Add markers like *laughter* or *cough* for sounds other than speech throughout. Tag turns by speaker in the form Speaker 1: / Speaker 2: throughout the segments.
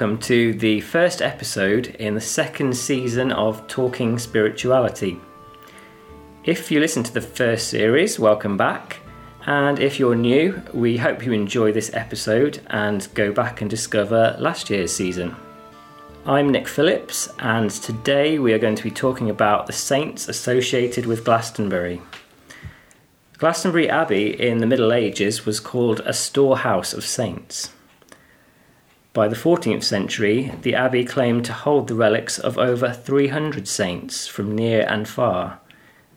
Speaker 1: welcome to the first episode in the second season of Talking Spirituality. If you listened to the first series, welcome back. And if you're new, we hope you enjoy this episode and go back and discover last year's season. I'm Nick Phillips, and today we are going to be talking about the saints associated with Glastonbury. Glastonbury Abbey in the Middle Ages was called a storehouse of saints. By the 14th century, the abbey claimed to hold the relics of over 300 saints from near and far,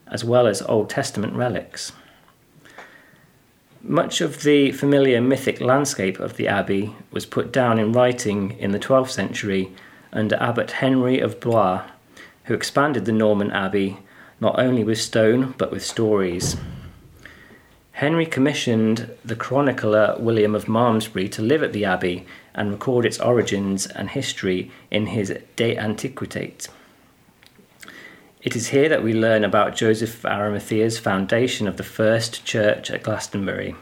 Speaker 1: as well as Old Testament relics. Much of the familiar mythic landscape of the abbey was put down in writing in the 12th century under Abbot Henry of Blois, who expanded the Norman abbey not only with stone but with stories. Henry commissioned the chronicler William of Malmesbury to live at the abbey and record its origins and history in his De Antiquitate. It is here that we learn about Joseph of Arimathea's foundation of the first church at Glastonbury.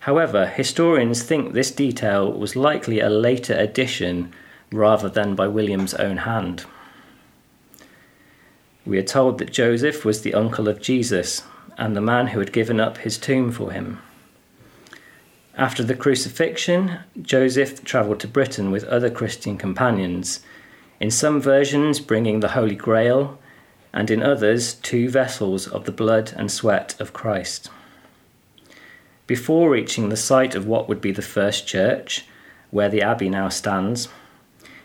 Speaker 1: However, historians think this detail was likely a later addition rather than by William's own hand. We are told that Joseph was the uncle of Jesus and the man who had given up his tomb for him. After the crucifixion, Joseph travelled to Britain with other Christian companions, in some versions bringing the Holy Grail, and in others, two vessels of the blood and sweat of Christ. Before reaching the site of what would be the first church, where the abbey now stands,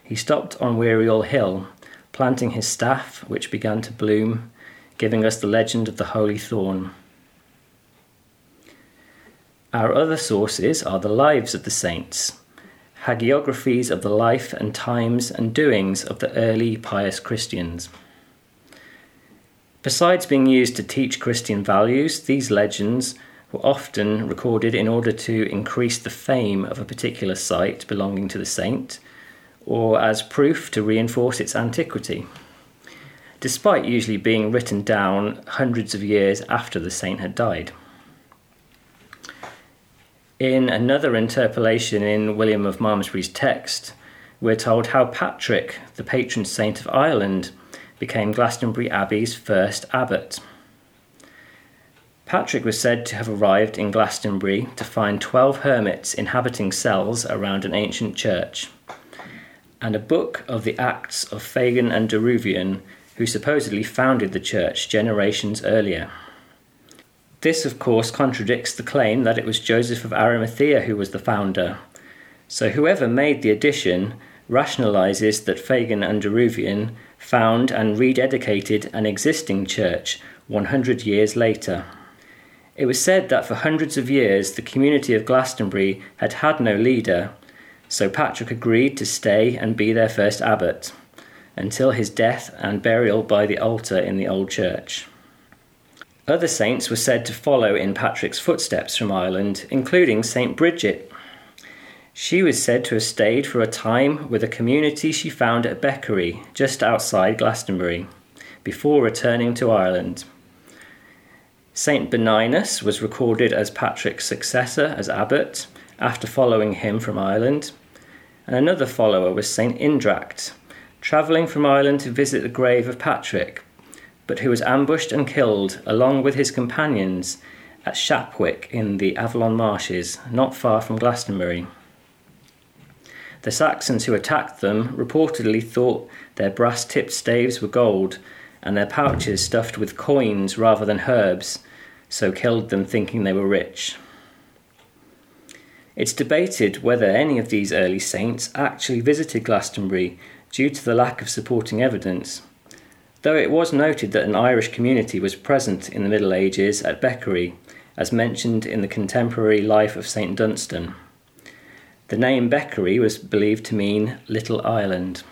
Speaker 1: he stopped on Wearyall Hill, planting his staff, which began to bloom, giving us the legend of the Holy Thorn. Our other sources are the lives of the saints, hagiographies of the life and times and doings of the early pious Christians. Besides being used to teach Christian values, these legends were often recorded in order to increase the fame of a particular site belonging to the saint, or as proof to reinforce its antiquity, despite usually being written down hundreds of years after the saint had died. In another interpolation in William of Malmesbury's text, we're told how Patrick, the patron saint of Ireland, became Glastonbury Abbey's first abbot. Patrick was said to have arrived in Glastonbury to find 12 hermits inhabiting cells around an ancient church, and a book of the Acts of Fagan and Deruvian, who supposedly founded the church generations earlier. This, of course, contradicts the claim that it was Joseph of Arimathea who was the founder. So, whoever made the addition rationalizes that Fagan and Deruvian found and rededicated an existing church 100 years later. It was said that for hundreds of years the community of Glastonbury had had no leader, so Patrick agreed to stay and be their first abbot until his death and burial by the altar in the old church. Other saints were said to follow in Patrick's footsteps from Ireland, including St. Bridget. She was said to have stayed for a time with a community she found at Beckery, just outside Glastonbury, before returning to Ireland. St. Benignus was recorded as Patrick's successor as abbot after following him from Ireland, and another follower was St. Indracht, travelling from Ireland to visit the grave of Patrick, but who was ambushed and killed along with his companions at Shapwick in the Avalon marshes, not far from Glastonbury. The Saxons who attacked them reportedly thought their brass tipped staves were gold and their pouches stuffed with coins rather than herbs, so killed them thinking they were rich. It's debated whether any of these early saints actually visited Glastonbury due to the lack of supporting evidence though it was noted that an Irish community was present in the Middle Ages at Beckery, as mentioned in the contemporary life of St Dunstan. The name Beckery was believed to mean Little Ireland.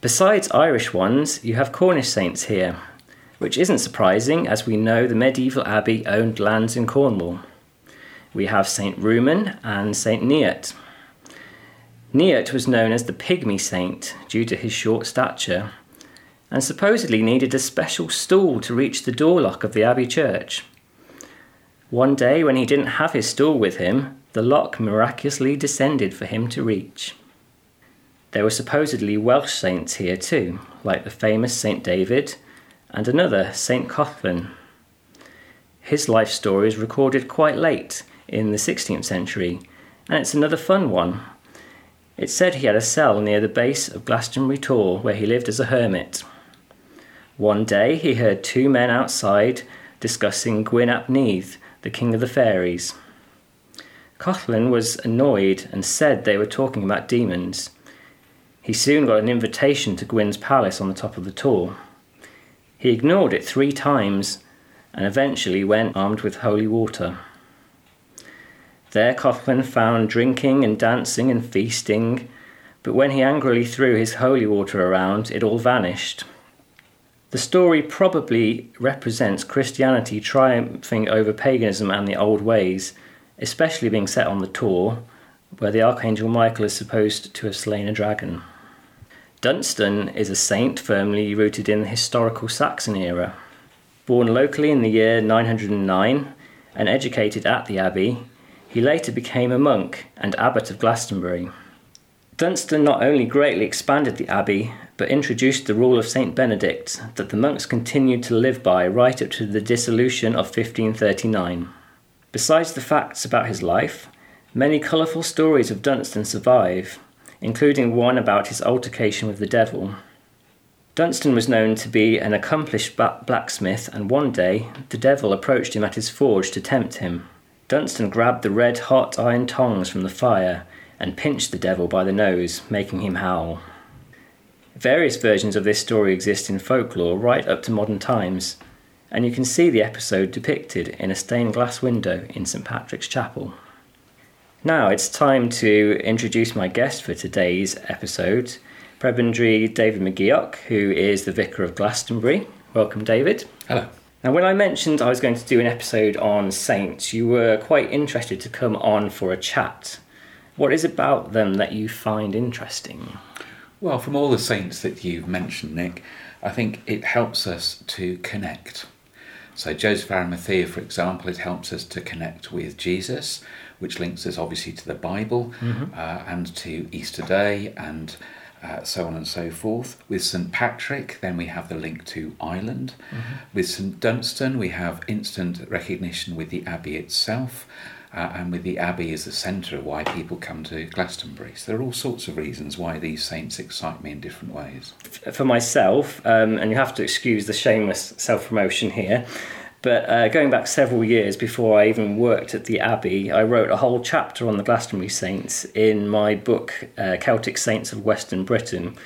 Speaker 1: Besides Irish ones, you have Cornish saints here, which isn't surprising as we know the medieval abbey owned lands in Cornwall. We have St Rumon and St Neot. Neot was known as the pygmy saint due to his short stature and supposedly needed a special stool to reach the door lock of the Abbey church. One day, when he didn't have his stool with him, the lock miraculously descended for him to reach. There were supposedly Welsh saints here too, like the famous Saint David and another, Saint Collen. His life story is recorded quite late in the 16th century, and it's another fun one. It's said he had a cell near the base of Glastonbury Tor where he lived as a hermit. One day he heard two men outside discussing Gwyn ap Nudd, the king of the fairies. Collen was annoyed and said they were talking about demons. He soon got an invitation to Gwyn's palace on the top of the Tor. He ignored it three times and eventually went armed with holy water. There Collen found drinking and dancing and feasting, but when he angrily threw his holy water around, it all vanished. The story probably represents Christianity triumphing over paganism and the old ways, especially being set on the Tor, where the Archangel Michael is supposed to have slain a dragon. Dunstan is a saint firmly rooted in the historical Saxon era. Born locally in the year 909 and educated at the abbey, he later became a monk and abbot of Glastonbury. Dunstan not only greatly expanded the abbey, but introduced the rule of St. Benedict that the monks continued to live by right up to the dissolution of 1539. Besides the facts about his life, many colourful stories of Dunstan survive, including one about his altercation with the devil. Dunstan was known to be an accomplished blacksmith, and one day the devil approached him at his forge to tempt him. Dunstan grabbed the red hot iron tongs from the fire and pinched the devil by the nose, making him howl. Various versions of this story exist in folklore right up to modern times, and you can see the episode depicted in a stained glass window in St Patrick's Chapel. Now it's time to introduce my guest for today's episode, Prebendary David McGeoch, who is the Vicar of Glastonbury. Welcome, David.
Speaker 2: Hello.
Speaker 1: Now, when I mentioned I was going to do an episode on saints, you were quite interested to come on for a chat. What is about them that you find interesting?
Speaker 2: Well, from all the saints that you've mentioned, Nick, I think it helps us to connect. So, Joseph Arimathea, for example, it helps us to connect with Jesus which links us obviously to the Bible mm-hmm. uh, and to Easter Day and uh, so on and so forth. With St. Patrick, then we have the link to Ireland. Mm-hmm. With St. Dunstan, we have instant recognition with the Abbey itself. Uh, and with the Abbey as the centre of why people come to Glastonbury. So there are all sorts of reasons why these saints excite me in different ways.
Speaker 1: For myself, um, and you have to excuse the shameless self promotion here, but uh, going back several years before I even worked at the Abbey, I wrote a whole chapter on the Glastonbury Saints in my book, uh, Celtic Saints of Western Britain,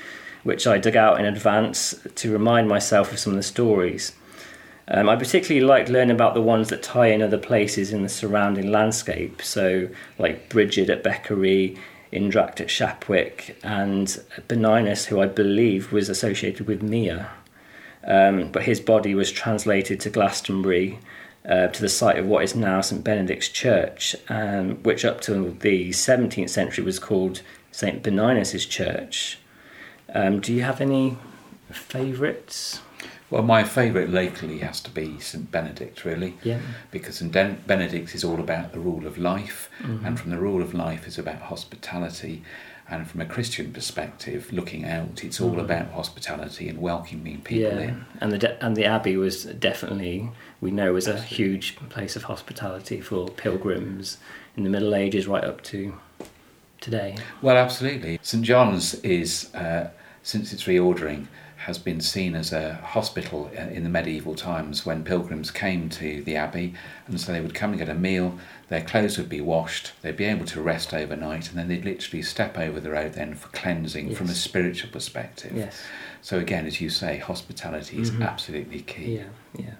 Speaker 1: which I dug out in advance to remind myself of some of the stories. Um, I particularly like learning about the ones that tie in other places in the surrounding landscape, so like Bridget at Beckery, Indracht at Shapwick, and Benignus, who I believe was associated with Mere. Um, but his body was translated to Glastonbury, uh, to the site of what is now St Benedict's Church, um, which up to the 17th century was called St Benignus's Church. Um, do you have any favourites?
Speaker 2: Well, my favourite locally has to be St Benedict, really.
Speaker 1: Yeah.
Speaker 2: Because St Benedict is all about the rule of life, mm-hmm. and from the rule of life is about hospitality and from a Christian perspective, looking out, it's all mm. about hospitality and welcoming people
Speaker 1: yeah.
Speaker 2: in.
Speaker 1: And the de- and the abbey was definitely we know was a huge place of hospitality for pilgrims in the Middle Ages right up to today.
Speaker 2: Well, absolutely. St John's is uh, since its reordering has been seen as a hospital in the medieval times when pilgrims came to the abbey and so they would come and get a meal their clothes would be washed, they'd be able to rest overnight, and then they'd literally step over the road then for cleansing yes. from a spiritual perspective.
Speaker 1: Yes.
Speaker 2: So again, as you say, hospitality is mm-hmm. absolutely key.
Speaker 1: Yeah, yeah.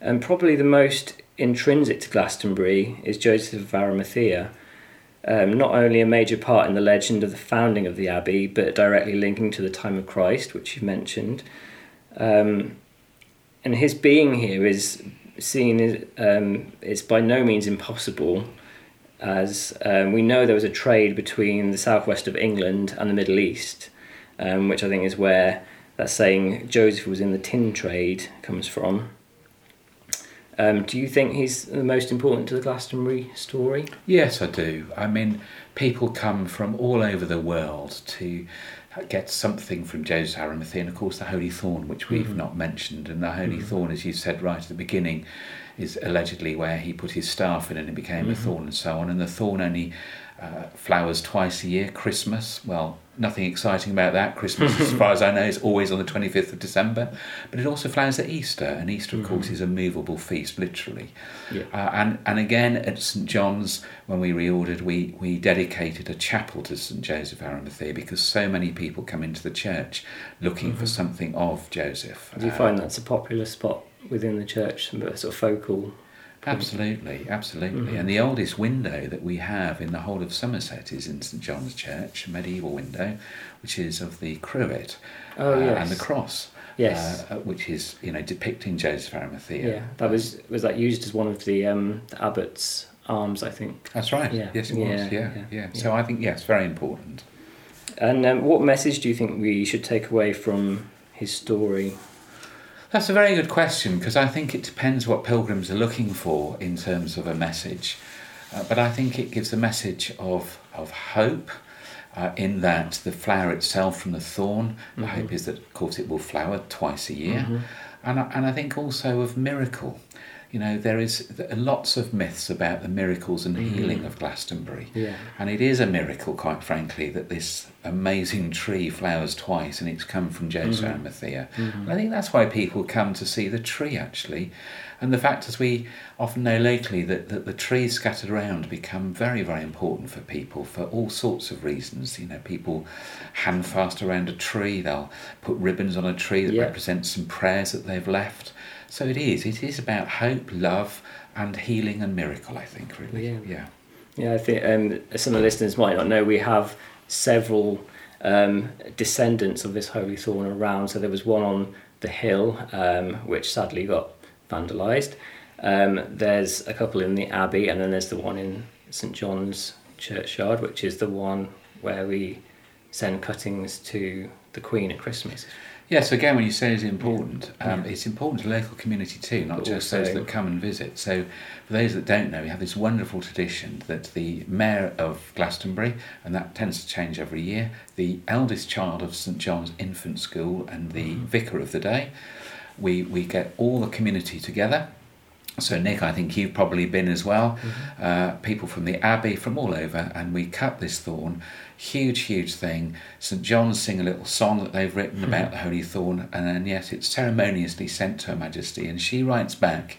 Speaker 1: And probably the most intrinsic to Glastonbury is Joseph of Arimathea. Um, not only a major part in the legend of the founding of the abbey, but directly linking to the time of Christ, which you mentioned. Um, and his being here is seen as um, it's by no means impossible, as um, we know there was a trade between the southwest of England and the Middle East, um, which I think is where that saying Joseph was in the tin trade comes from. Um, do you think he's the most important to the Glastonbury story?
Speaker 2: Yes, I do. I mean, people come from all over the world to get something from Joseph Arimathea, and of course the Holy Thorn, which we've mm-hmm. not mentioned. And the Holy mm-hmm. Thorn, as you said right at the beginning, is allegedly where he put his staff in and it became mm-hmm. a thorn and so on. And the thorn only uh, flowers twice a year. Christmas, well, nothing exciting about that. Christmas, as far as I know, is always on the 25th of December. But it also flowers at Easter, and Easter, of mm-hmm. course, is a movable feast, literally. Yeah. Uh, and, and again, at St John's, when we reordered, we, we dedicated a chapel to St Joseph Arimathea because so many people come into the church looking mm-hmm. for something of Joseph.
Speaker 1: Do you uh, find that's a popular spot within the church, some sort of focal
Speaker 2: Absolutely, absolutely. Mm-hmm. And the oldest window that we have in the whole of Somerset is in St John's Church, a medieval window, which is of the cruet
Speaker 1: oh, uh, yes.
Speaker 2: and the cross.
Speaker 1: Yes,
Speaker 2: uh, which is you know depicting Joseph Arimathea.
Speaker 1: Yeah, that was was that used as one of the, um, the abbot's arms, I think.
Speaker 2: That's right. Yeah. Yes, it was. Yeah, yeah, yeah. yeah. So I think yes, very important.
Speaker 1: And um, what message do you think we should take away from his story?
Speaker 2: That's a very good question because I think it depends what pilgrims are looking for in terms of a message. Uh, but I think it gives a message of, of hope uh, in that the flower itself from the thorn, mm-hmm. the hope is that, of course, it will flower twice a year. Mm-hmm. And, and I think also of miracle you know, there is lots of myths about the miracles and mm-hmm. healing of Glastonbury.
Speaker 1: Yeah.
Speaker 2: And it is a miracle, quite frankly, that this amazing tree flowers twice and it's come from Joseph mm-hmm. Arimathea. Mm-hmm. I think that's why people come to see the tree, actually. And the fact, as we often know locally, that, that the trees scattered around become very, very important for people for all sorts of reasons. You know, people hand fast around a tree, they'll put ribbons on a tree that yeah. represent some prayers that they've left. So it is. It is about hope, love, and healing and miracle. I think really.
Speaker 1: Yeah.
Speaker 2: Yeah.
Speaker 1: Yeah. I think um, some of the listeners might not know we have several um, descendants of this holy thorn around. So there was one on the hill, um, which sadly got vandalised. Um, there's a couple in the abbey, and then there's the one in St John's churchyard, which is the one where we send cuttings to the Queen at Christmas.
Speaker 2: Yes, again, when you say it's important, um, yeah. it's important to the local community too, not but just also, those that come and visit. So, for those that don't know, we have this wonderful tradition that the mayor of Glastonbury, and that tends to change every year, the eldest child of St John's Infant School, and the mm-hmm. vicar of the day, we, we get all the community together so, Nick, I think you've probably been as well. Mm-hmm. Uh, people from the Abbey, from all over, and we cut this thorn. Huge, huge thing. St. John's sing a little song that they've written mm-hmm. about the Holy Thorn, and then, yes, it's ceremoniously sent to Her Majesty, and she writes back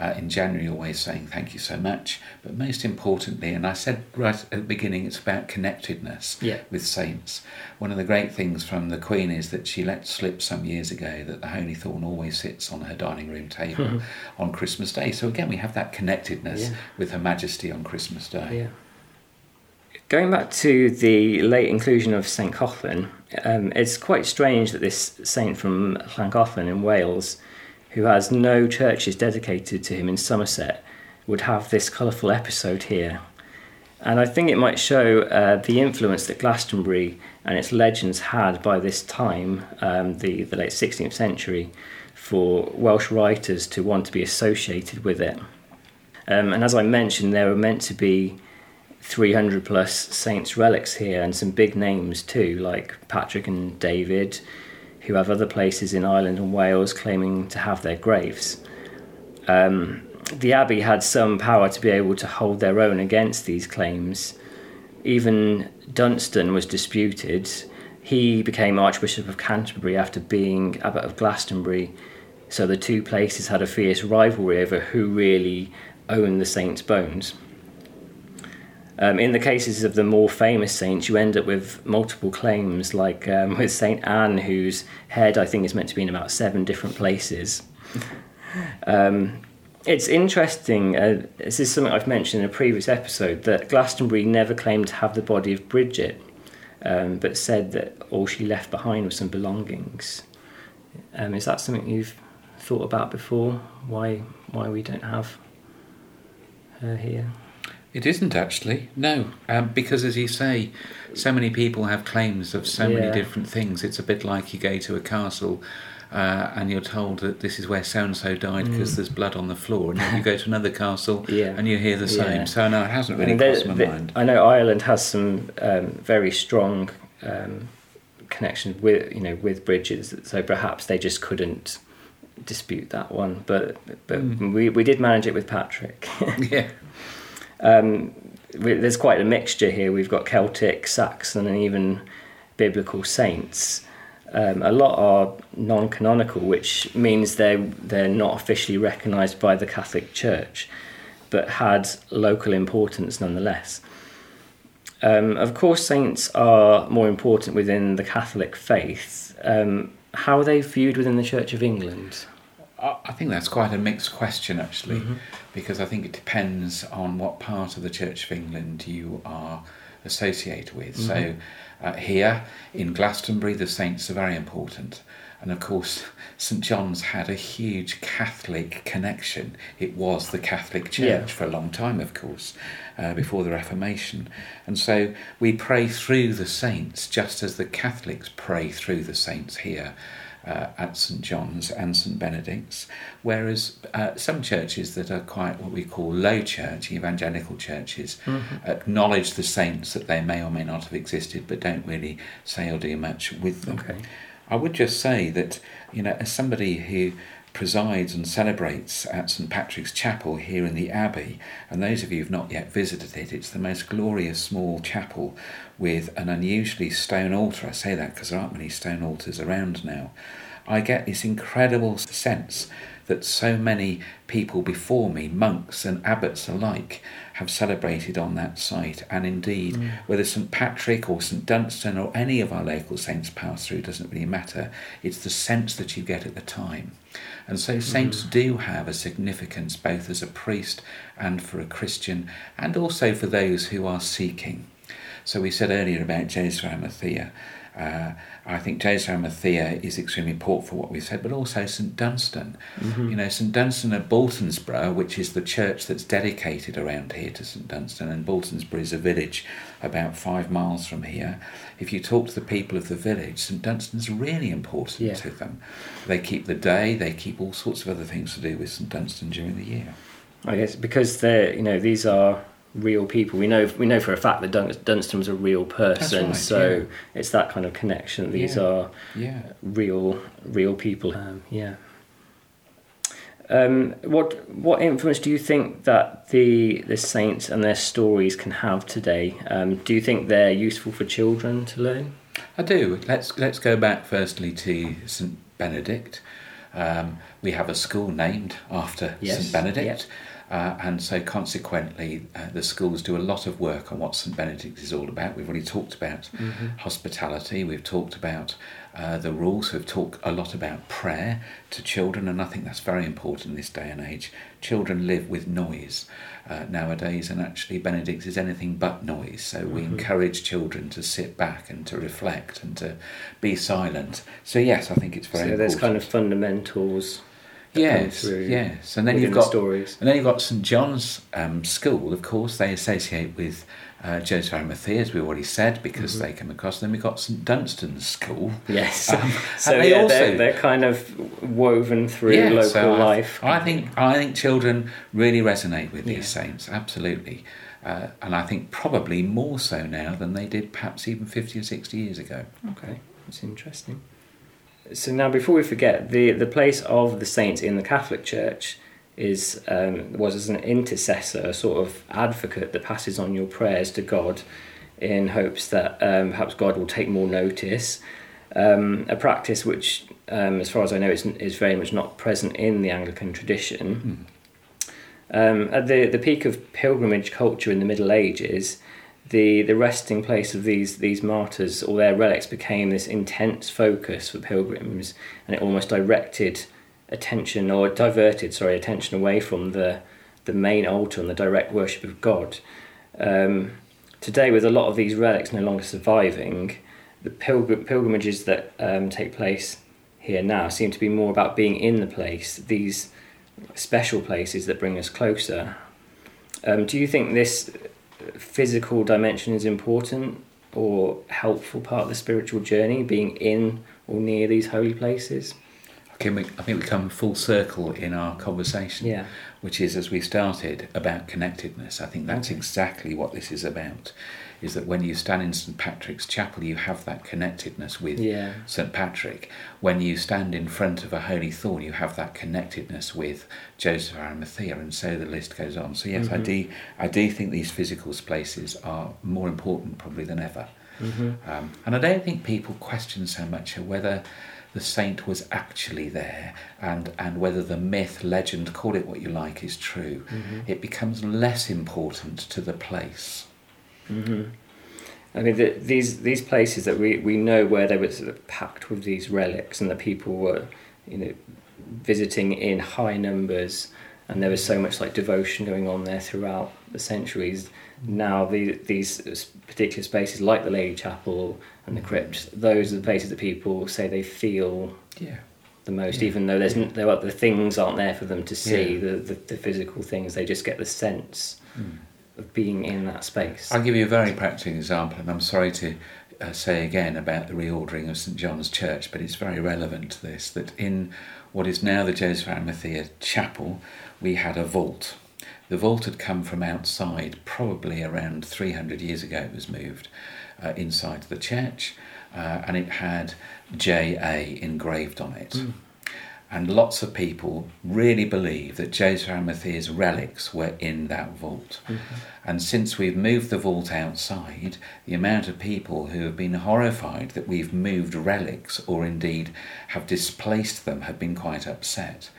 Speaker 2: uh, in January always saying thank you so much. But most importantly, and I said right at the beginning, it's about connectedness
Speaker 1: yeah.
Speaker 2: with saints. One of the great things from the Queen is that she let slip some years ago that the Holy Thorn always sits on her dining room table mm-hmm. *laughs* on Christmas Day. So again, we have that connectedness yeah. with Her Majesty on Christmas Day.
Speaker 1: Yeah. Going back to the late inclusion of St. Collen, um, it's quite strange that this saint from Llangollen in Wales who has no churches dedicated to him in Somerset, would have this colourful episode here. And I think it might show uh, the influence that Glastonbury and its legends had by this time, um, the, the late 16th century, for Welsh writers to want to be associated with it. Um, and as I mentioned, there were meant to be 300 plus saints' relics here and some big names too, like Patrick and David, who have other places in Ireland and Wales claiming to have their graves. Um, the Abbey had some power to be able to hold their own against these claims. Even Dunstan was disputed. He became Archbishop of Canterbury after being Abbot of Glastonbury, so the two places had a fierce rivalry over who really owned the saint's bones. Um, in the cases of the more famous saints, you end up with multiple claims, like um, with Saint Anne, whose head I think is meant to be in about seven different places. Um, it's interesting, uh, this is something I've mentioned in a previous episode, that Glastonbury never claimed to have the body of Bridget, um, but said that all she left behind was some belongings. Um, is that something you've thought about before? Why, why we don't have her here?
Speaker 2: It isn't actually, no, um, because as you say, so many people have claims of so
Speaker 1: Yeah.
Speaker 2: many different things. It's a bit like you go to a castle uh, and you're told that this is where so and so died because there's blood on the floor, and then you go to another castle
Speaker 1: Mm. *laughs* Yeah.
Speaker 2: and you hear the same.
Speaker 1: Yeah.
Speaker 2: So no, it hasn't really
Speaker 1: And
Speaker 2: crossed my
Speaker 1: the-
Speaker 2: mind.
Speaker 1: I know Ireland has some um, very strong um, connections with you know with bridges, so perhaps they just couldn't dispute that one. But but
Speaker 2: Mm.
Speaker 1: we we did manage it with Patrick. *laughs*
Speaker 2: yeah,
Speaker 1: um, there's quite a mixture here. We've got Celtic, Saxon, and even biblical saints. Um, a lot are non-canonical, which means they're they're not officially recognised by the Catholic Church, but had local importance nonetheless. Um, of course, saints are more important within the Catholic faith. Um, how are they viewed within the Church of England?
Speaker 2: I think that's quite a mixed question actually,
Speaker 1: Mm-hmm.
Speaker 2: because I think it depends on what part of the Church of England you are associated with. So
Speaker 1: Mm-hmm.
Speaker 2: uh, here in Glastonbury, the saints are very important. And of course, *laughs* St John's had a huge Catholic connection. It was the Catholic Church
Speaker 1: Yeah.
Speaker 2: for a long time, of course, uh, before the Reformation. And so we pray through the saints, just as the Catholics pray through the saints here uh, at St John's and St Benedict's. Whereas uh, some churches that are quite what we call low church, evangelical churches, acknowledge the saints that they may or may not have existed, but don't really say or do much with them.
Speaker 1: Okay.
Speaker 2: I would just say that, you know, as somebody who presides and celebrates at St Patrick's Chapel here in the Abbey, and those of you who've not yet visited it, it's the most glorious small chapel with an unusually stone altar. I say that because there aren't many stone altars around now. I get this incredible sense that so many people before me, monks and abbots alike, have celebrated on that site. And indeed, mm. whether St Patrick or St Dunstan or any of our local saints pass through doesn't really matter. It's the sense that you get at the time. And so mm-hmm. saints do have a significance both as a priest and for a Christian, and also for those who are seeking. So we said earlier about Joseph Arimathea. Uh, I think Joseph Arimathea is extremely important for what we've said, but also St Dunstan. You know, St Dunstan at Baltonsborough, which is the church that's dedicated around here to St Dunstan, and Baltonsborough is a village about five miles from here. If you talk to the people of the village, St Dunstan's really important
Speaker 1: Yeah.
Speaker 2: to them. They keep the day, they keep all sorts of other things to do with St Dunstan during the year.
Speaker 1: I guess because they're you know these are real people. We know we know for a fact that Dun- Dunstan was a real person,
Speaker 2: right,
Speaker 1: so
Speaker 2: yeah.
Speaker 1: it's that kind of connection. These
Speaker 2: Yeah.
Speaker 1: are
Speaker 2: Yeah.
Speaker 1: real real people. Um, yeah. Um, what what influence do you think that the the saints and their stories can have today? Um, do you think they're useful for children to learn?
Speaker 2: I do. Let's let's go back firstly to St Benedict. Um, we have a school named after
Speaker 1: Yes,
Speaker 2: St Benedict, uh, and so consequently, uh, the schools do a lot of work on what St Benedict is all about. We've already talked about hospitality. We've talked about uh, the rules. We've talked a lot about prayer to children, and I think that's very important in this day and age. Children live with noise uh, nowadays, and actually, Benedict is anything but noise. So we encourage children to sit back and to reflect and to be silent. So yes, I think it's very
Speaker 1: so
Speaker 2: important.
Speaker 1: there's kind of fundamentals.
Speaker 2: Yes, yes, and then you've
Speaker 1: the
Speaker 2: got
Speaker 1: stories.
Speaker 2: and then you've got St John's um, School. Of course, they associate with uh, Joseph Arimathea, as we already said, because
Speaker 1: Mm-hmm.
Speaker 2: they come across. Then we've got St Dunstan's School.
Speaker 1: Yes.
Speaker 2: Um, *laughs*
Speaker 1: so
Speaker 2: they
Speaker 1: yeah,
Speaker 2: also-
Speaker 1: they're, they're kind of woven through
Speaker 2: Yeah,
Speaker 1: local
Speaker 2: so
Speaker 1: life.
Speaker 2: I think I think children really resonate with
Speaker 1: Yeah.
Speaker 2: these saints, absolutely, uh, and I think probably more so now than they did perhaps even fifty or sixty years ago.
Speaker 1: Okay, that's interesting. So now, before we forget, the the place of the saints in the Catholic Church is um, was as an intercessor, a sort of advocate that passes on your prayers to God, in hopes that um, perhaps God will take more notice. Um, a practice which, um, as far as I know, is is very much not present in the Anglican tradition. Um, at the the peak of pilgrimage culture in the Middle Ages, the the resting place of these these martyrs or their relics became this intense focus for pilgrims, and it almost directed attention or diverted sorry attention away from the the main altar and the direct worship of God. Um, today, with a lot of these relics no longer surviving, the pilgrim, pilgrimages that um, take place here now seem to be more about being in the place. These special places that bring us closer. Um, do you think this physical dimension is important or helpful part of the spiritual journey, being in or near these holy places?
Speaker 2: Okay, we, I think we come full circle in our conversation,
Speaker 1: Yeah.
Speaker 2: which is as we started about connectedness. I think that's exactly what this is about. Is that when you stand in St Patrick's Chapel, you have that connectedness with
Speaker 1: Yeah.
Speaker 2: St Patrick. When you stand in front of a holy thorn, you have that connectedness with Joseph Arimathea, and so the list goes on. So yes, I
Speaker 1: Mhm.
Speaker 2: do, I do think these physical spaces are more important probably than ever.
Speaker 1: hmm
Speaker 2: Um, and I don't think people question so much whether the saint was actually there and, and whether the myth, legend, call it what you like, is true.
Speaker 1: hmm
Speaker 2: It becomes less important to the place.
Speaker 1: Hmm I mean, the, these these places that we, we know where they were sort of packed with these relics, and the people were, you know, visiting in high numbers, and there was so much like devotion going on there throughout the centuries. Now, the, these particular spaces, like the Lady Chapel and the crypt, those are the places that people say they feel
Speaker 2: Yeah.
Speaker 1: the most,
Speaker 2: Yeah.
Speaker 1: even though there's n- there the things aren't there for them to see,
Speaker 2: Yeah.
Speaker 1: the, the the physical things. They just get the sense
Speaker 2: Mm.
Speaker 1: Of being in that space.
Speaker 2: I'll give you a very practical example, and I'm sorry to uh, say again about the reordering of St John's Church, but it's very relevant to this that in what is now the Joseph of Arimathea Chapel, we had a vault. The vault had come from outside, probably around 300 years ago, it was moved uh, inside the church, uh, and it had JA engraved on it.
Speaker 1: Mm.
Speaker 2: And lots of people really believe that Joseph Arimathea's relics were in that vault. And since we've moved the vault outside, the amount of people who have been horrified that we've moved relics or indeed have displaced them have been quite upset.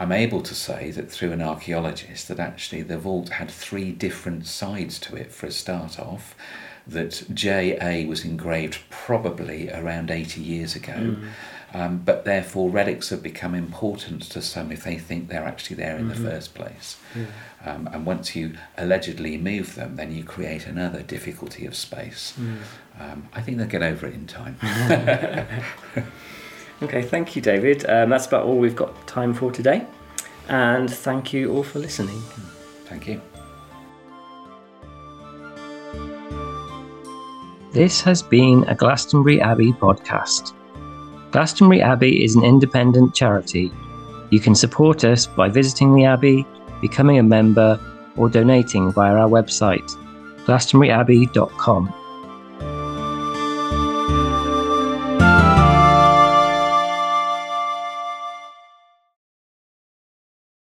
Speaker 2: I'm able to say that through an archaeologist that actually the vault had three different sides to it for a start off. That JA was engraved probably around 80 years ago.
Speaker 1: Mm.
Speaker 2: Um, but therefore, relics have become important to some if they think they're actually there in
Speaker 1: Mhm.
Speaker 2: the first place.
Speaker 1: Yeah.
Speaker 2: Um, and once you allegedly move them, then you create another difficulty of space.
Speaker 1: Mm.
Speaker 2: Um, I think they'll get over it in time. *laughs*
Speaker 1: Okay, thank you, David. Um, that's about all we've got time for today. And thank you all for listening.
Speaker 2: Thank you.
Speaker 1: This has been a Glastonbury Abbey podcast. Glastonbury Abbey is an independent charity. You can support us by visiting the Abbey, becoming a member, or donating via our website, glastonburyabbey.com.